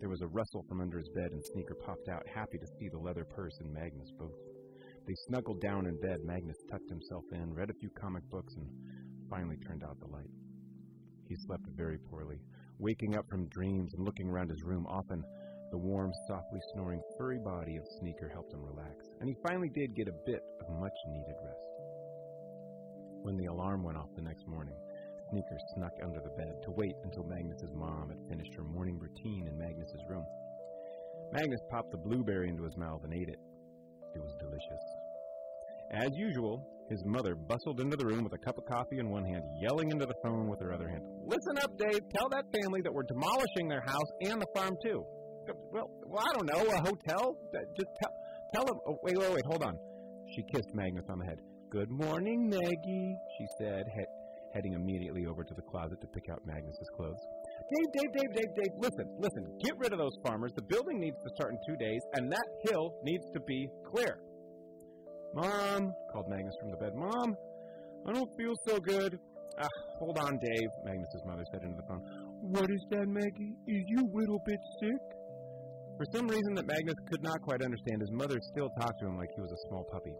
There was a rustle from under his bed, and Sneaker popped out, happy to see the leather purse and Magnus both. They snuggled down in bed. Magnus tucked himself in, read a few comic books, and finally turned out the light. He slept very poorly, waking up from dreams and looking around his room. Often, the warm, softly snoring, furry body of Sneaker helped him relax, and he finally did get a bit of much needed rest. When the alarm went off the next morning, Sneaker snuck under the bed to wait until Magnus's mom had finished her morning routine in Magnus's room. Magnus popped the blueberry into his mouth and ate it. It was delicious. As usual, his mother bustled into the room with a cup of coffee in one hand, yelling into the phone with her other hand. Listen up, Dave. Tell that family that we're demolishing their house and the farm, too. Well, well I don't know. A hotel? Just tell, tell them. Oh, wait, wait, wait. Hold on. She kissed Magnus on the head. Good morning, Maggie, she said, he- heading immediately over to the closet to pick out Magnus's clothes. Dave, Dave, Dave, Dave, Dave, listen, listen. Get rid of those farmers. The building needs to start in two days, and that hill needs to be clear. Mom, called Magnus from the bed. Mom, I don't feel so good. Ah, hold on, Dave, Magnus's mother said into the phone. What is that, Maggie? Is you little bit sick? For some reason that Magnus could not quite understand, his mother still talked to him like he was a small puppy.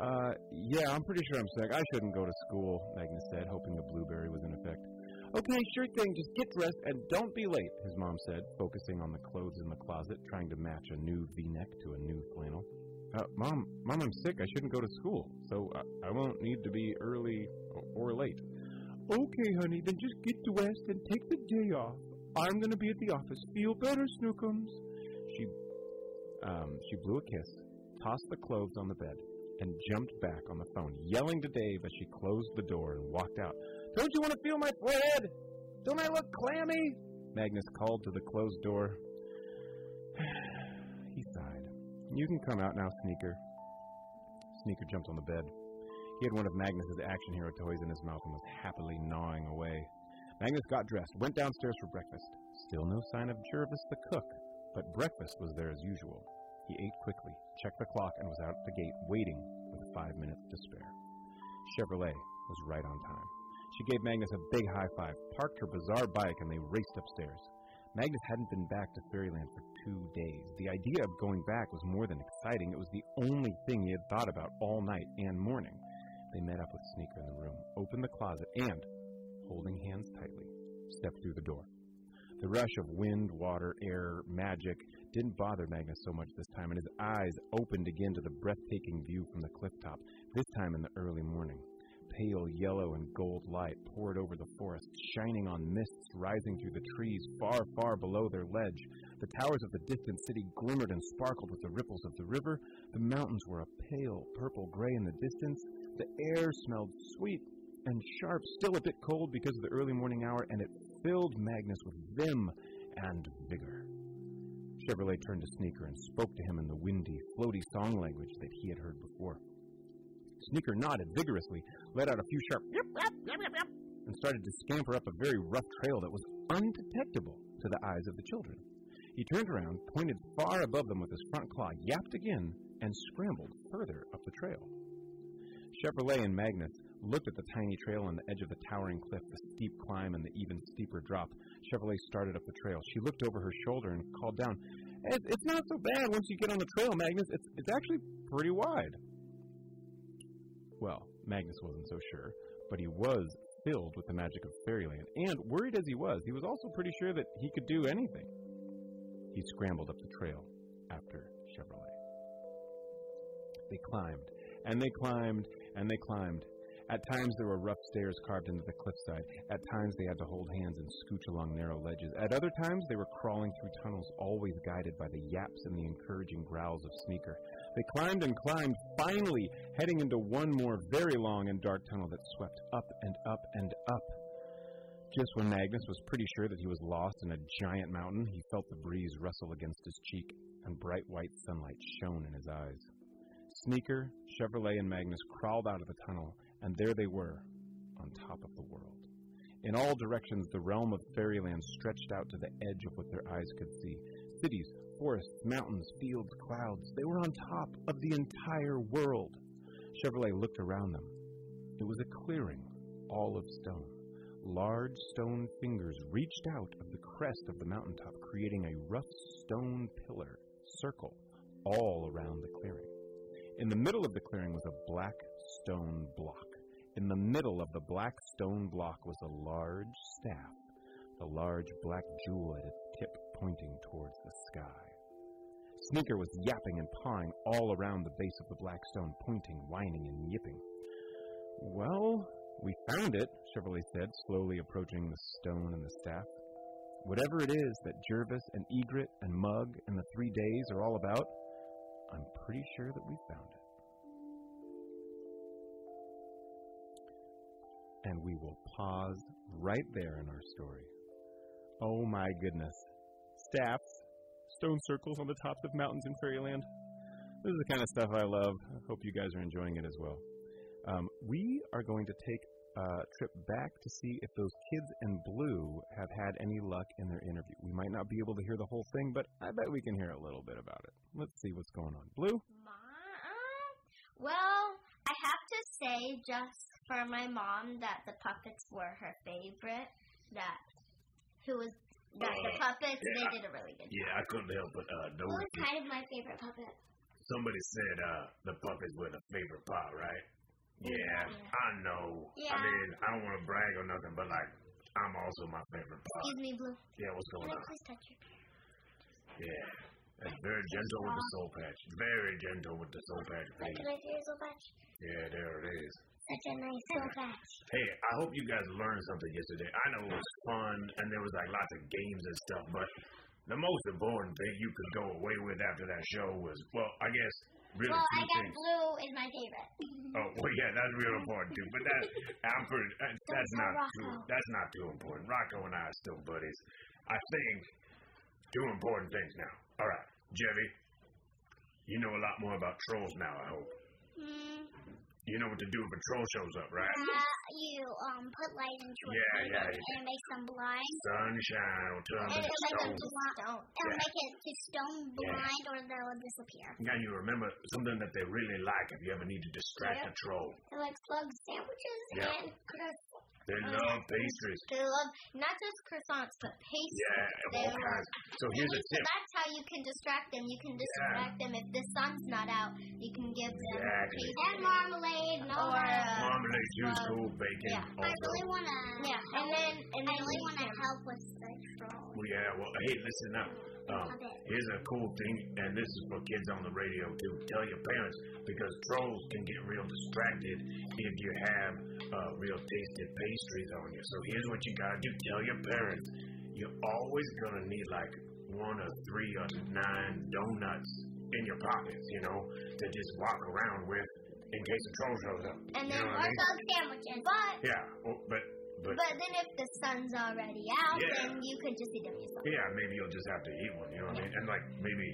Uh, yeah, I'm pretty sure I'm sick. I shouldn't go to school, Magnus said, hoping the blueberry was in effect. Okay, sure thing. Just get dressed and don't be late, his mom said, focusing on the clothes in the closet, trying to match a new v-neck to a new flannel. Uh, Mom, Mom, I'm sick. I shouldn't go to school, so I, I won't need to be early or, or late. Okay, honey, then just get dressed and take the day off. I'm going to be at the office. Feel better, Snookums. She, um, she blew a kiss, tossed the clothes on the bed, and jumped back on the phone, yelling to Dave as she closed the door and walked out. Don't you want to feel my forehead? Don't I look clammy? Magnus called to the closed door. He sighed. You can come out now, Sneaker. Sneaker jumped on the bed. He had one of Magnus's action hero toys in his mouth and was happily gnawing away. Magnus got dressed, went downstairs for breakfast. Still no sign of Jervis the cook, but breakfast was there as usual. He ate quickly, checked the clock, and was out at the gate waiting with five minutes to spare. Chevrolet was right on time. She gave Magnus a big high five, parked her bizarre bike, and they raced upstairs. Magnus hadn't been back to Fairyland for two days. The idea of going back was more than exciting. It was the only thing he had thought about all night and morning. They met up with Sneaker in the room, opened the closet, and, holding hands tightly, stepped through the door. The rush of wind, water, air, magic didn't bother Magnus so much this time, and his eyes opened again to the breathtaking view from the cliff top, this time in the early morning. Pale yellow and gold light poured over the forest, shining on mists rising through the trees far, far below their ledge. The towers of the distant city glimmered and sparkled with the ripples of the river. The mountains were a pale purple gray in the distance. The air smelled sweet and sharp, still a bit cold because of the early morning hour, and it filled Magnus with vim and vigor. Chevrolet turned to Sneaker and spoke to him in the windy, floaty song language that he had heard before. Sneaker nodded vigorously, let out a few sharp yip, yip, yip, yip, yip, and started to scamper up a very rough trail that was undetectable to the eyes of the children. He turned around, pointed far above them with his front claw, yapped again, and scrambled further up the trail. Chevrolet and Magnus looked at the tiny trail on the edge of the towering cliff, the steep climb and the even steeper drop. Chevrolet started up the trail. She looked over her shoulder and called down, "It's, it's not so bad once you get on the trail, Magnus. It's, it's actually pretty wide." Well, Magnus wasn't so sure, but he was filled with the magic of fairyland, and worried as he was, he was also pretty sure that he could do anything. He scrambled up the trail after Chevrolet. They climbed, and they climbed, and they climbed. At times there were rough stairs carved into the cliffside. At times they had to hold hands and scooch along narrow ledges. At other times they were crawling through tunnels, always guided by the yaps and the encouraging growls of Sneaker. They climbed and climbed, finally heading into one more very long and dark tunnel that swept up and up and up. Just when Magnus was pretty sure that he was lost in a giant mountain, he felt the breeze rustle against his cheek, and bright white sunlight shone in his eyes. Sneaker, Chevrolet, and Magnus crawled out of the tunnel, and there they were, on top of the world. In all directions, the realm of fairyland stretched out to the edge of what their eyes could see. Cities, forests, mountains, fields, clouds, they were on top of the entire world. Chevrolet looked around them. It was a clearing, all of stone. Large stone fingers reached out of the crest of the mountaintop, creating a rough stone pillar, circle, all around the clearing. In the middle of the clearing was a black stone block. In the middle of the black stone block was a large staff, the large black jewel at its tip pointing towards the sky. Sneaker was yapping and pawing all around the base of the black stone, pointing, whining, and yipping. Well, we found it, Chevrolet said, slowly approaching the stone and the staff. Whatever it is that Jervis and Egret and Mug and the three days are all about, I'm pretty sure that we found it. And we will pause right there in our story. Oh my goodness. Staffs, stone circles on the tops of mountains in Fairyland. This is the kind of stuff I love. I hope you guys are enjoying it as well. Um, we are going to take a trip back to see if those kids in blue have had any luck in their interview. We might not be able to hear the whole thing, but I bet we can hear a little bit about it. Let's see what's going on. Blue? Mom? Well, I have to say, just for my mom, that the puppets were her favorite. That who was that the Uh, puppets yeah, they I- did a really good job. Yeah, I couldn't help but uh, Who was kind of my favorite puppet? Somebody said uh, the puppets were the favorite part, right? Yeah, Yeah. I know. Yeah. I mean, I don't want to brag or nothing, but like, I'm also my favorite part. Excuse me, Blue. Yeah, what's Can going I on? please touch your Yeah. That's very gentle with the soul patch. Very gentle with the soul patch, can I see your soul patch? Yeah, there it is. Such a nice. Hey, I hope you guys learned something yesterday. I know it was fun and there was like lots of games and stuff, but the most important thing you could go away with after that show was, well, I guess really Well, I two guess things. Blue is my favorite. Oh, well, yeah, that's real important too. But that, I'm pretty, that, that's not Rocco. too, that's not too important. Rocco and I are still buddies. I think two important things now. All right, Jevy, you know a lot more about trolls now. I hope. Hmm. You know what to do if a troll shows up, right? Uh, you um put light into it Yeah, and yeah, and it makes them blind. Sunshine will turn And them it'll make them stone. stone. It'll Yeah. make it to stone blind or they'll disappear. Now you remember something that they really like if you ever need to distract a troll. They like slug sandwiches Yeah. and croissants. They love pastries. They love not just croissants, but pastries. Yeah, They all love kinds. So here's a tip. So that's how you can distract them. You can distract them if the sun's not out. You can give them Exactly. And marmalade and all Or, uh, Marmalade, juice, well, cool, bacon. yeah. I Also. really wanna. yeah, and then and I then really you wanna help with the troll. Well, yeah, well, hey, listen up. Um, here's a cool thing, and this is for kids on the radio too. Tell your parents because trolls can get real distracted if you have uh, real tasty pastries on you. So here's what you gotta do: tell your parents you're always gonna need like one or three or nine donuts in your pockets, you know, to just walk around with in case a troll shows up. And you then know what Or I mean? sandwiches. But Yeah, well, but but but then if the sun's already out, Yeah. then you could just eat them yourself. yeah, maybe you'll just have to eat one. You know what I mean? And like maybe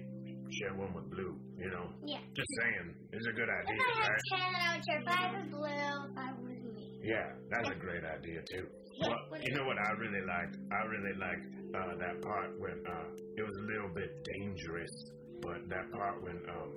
share one with Blue. You know. Yeah. Just saying, it's a good idea. If I had right? ten, I would share five with blue, five with me. Yeah, that's a great idea too. Well, you know what I really liked? I really liked uh, that part when uh, it was a little bit dangerous, but that part when um,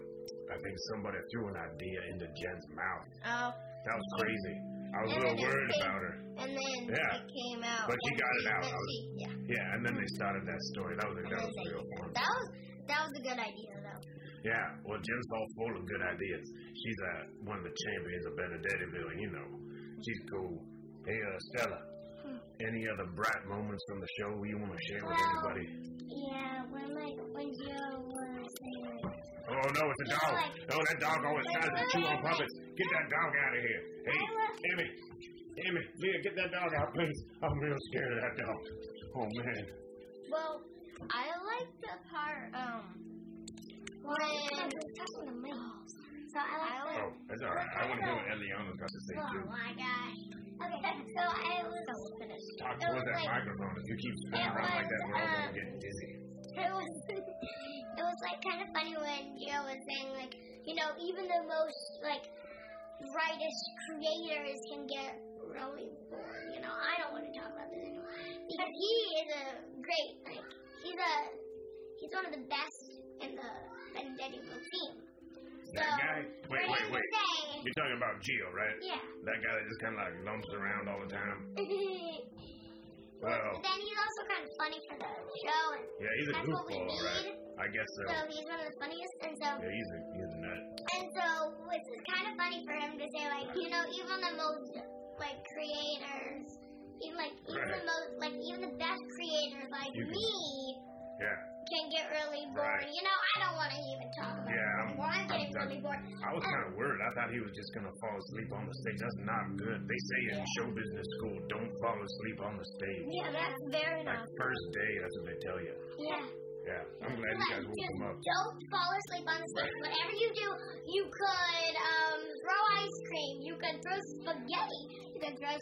I think somebody threw an idea into Jen's mouth. Oh, That was crazy. I was a little worried came- about her. and then Yeah. it came out. But she got it out. was- she- yeah. Yeah, and then they started that story. That was a, that was real fun. That was that was a good idea though. Yeah, well, Jen's all full of good ideas. She's uh, one of the champions of Benedettiville, you know. She's cool. Hey, uh, Stella, any other bright moments from the show you want to share with anybody? Yeah, when like when Joe was saying Oh, no, it's a dog. Oh, that dog always tries to chew on puppets. Get that dog out of here. Hey, Amy, Amy, Leah, get that dog out, please. I'm real scared of that dog. Oh, man. Well, I like the part um when talking to me. So I like the Oh, that's all right. I want to hear what Eliana's got to say, Oh too. my gosh. Okay, so I was Talk it towards was that like- microphone. If you keep spinning around like that, we're all going to um, get dizzy. it was it was like kind of funny when Joe was saying like you know even the most like brightest creators can get really bored. You know I don't want to talk about this anymore because he is a great like he's a he's one of the best in the Benedettiville team. That guy? Wait, wait, wait. You're talking about Gio, right? yeah. That guy that just kind of like lumps around all the time. But Well, then he's also kind of funny for the show, and yeah, he's a that's what we goofball, right? I guess so. So he's one of the funniest, and so Yeah, he's a, he's a nut. And so it's kind of funny for him to say like, you know, even the most like creators, even like even the most like even the best creators like You can- me Yeah. Can get really bored. Right. You know, I don't want to even talk about Yeah, it I'm- I'm getting I'm- really bored. I was kind of worried. I thought he was just gonna fall asleep on the stage. That's not good. They say in show business school, don't fall asleep on the stage. Yeah, that's very Like nice. first day, that's what they tell you. Yeah. Yeah, I'm glad you Like, guys woke him up. don't fall asleep on the stage. Whatever you do, you could um, throw ice cream. You could throw spaghetti. You could throw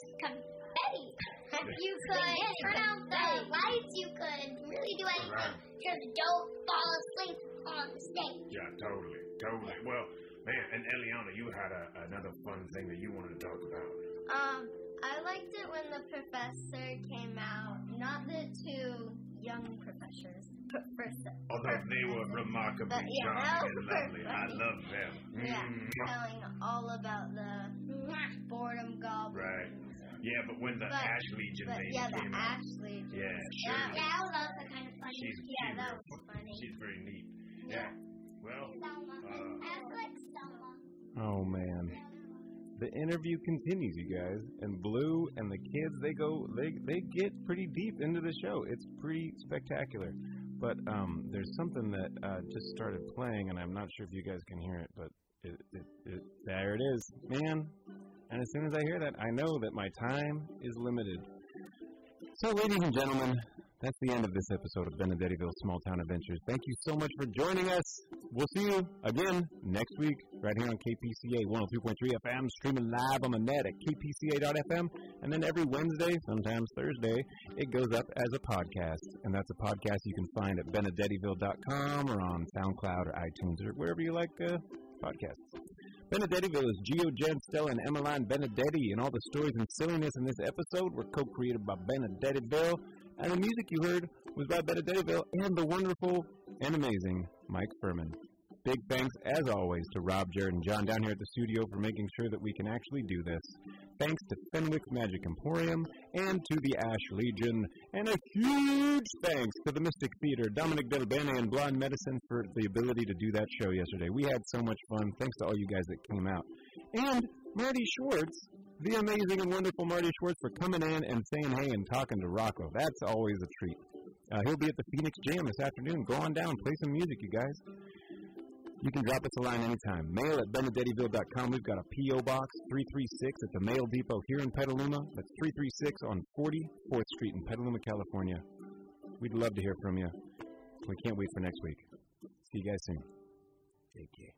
confetti. You could turn out the lights. You could really do anything. Just don't fall asleep on the stage. Yeah, totally, totally. Well, man, and Eliana, you had a, another fun thing that you wanted to talk about. Um, I liked it when the professor came out. Not the two young professors. Professor. Although they were remarkably But, yeah, charming and lovely. I love them. Yeah, Mm. telling all about the boredom goblin. Right. Yeah, but when the But- Ash Legion But lady yeah, the came out, Ashley. yeah, Yeah, sure. That was also kind of funny. She's, Yeah, she's that was funny. She's very neat. Yeah. Well, Selma. Uh, I also like Selma. Oh man. The interview continues, you guys, and Blue and the kids they go they they get pretty deep into the show. It's pretty spectacular. But um, there's something that uh, just started playing, and I'm not sure if you guys can hear it, but it, it, it, there it is, man. And as soon as I hear that, I know that my time is limited. So, ladies and gentlemen, that's the end of this episode of Benedettiville Small Town Adventures. Thank you so much for joining us. we'll see you again next week right here on KPCA 102.3 FM, streaming live on the net at kpca.fm. And then every Wednesday, sometimes Thursday, it goes up as a podcast. And that's a podcast you can find at benedettiville.com or on SoundCloud or iTunes or wherever you like uh, podcasts. Benedettiville is Gio, Jen, Stella, and Emmeline Benedetti, and all the stories and silliness in this episode were co-created by Benedettiville, and the music you heard was by Benedettiville and the wonderful and amazing Mike Furman. Big thanks, as always, to Rob, Jared, and John down here at the studio for making sure that we can actually do this. Thanks to Fenwick's Magic Emporium and to the Ash Legion, and a huge thanks to the Mystic Theater, Dominic Del Bene, and Blind Medicine for the ability to do that show yesterday. We had so much fun. Thanks to all you guys that came out. And Marty Schwartz, the amazing and wonderful Marty Schwartz, for coming in and saying hey and talking to Rocco. That's always a treat. Uh, he'll be at the Phoenix Jam this afternoon. Go on down, play some music, you guys. You can drop us a line anytime. Mail at benedettiville.com. We've got a P.O. Box 336 at the Mail Depot here in Petaluma. That's 336 on 44th Street in Petaluma, California. We'd love to hear from you. We can't wait for next week. See you guys soon. Take care.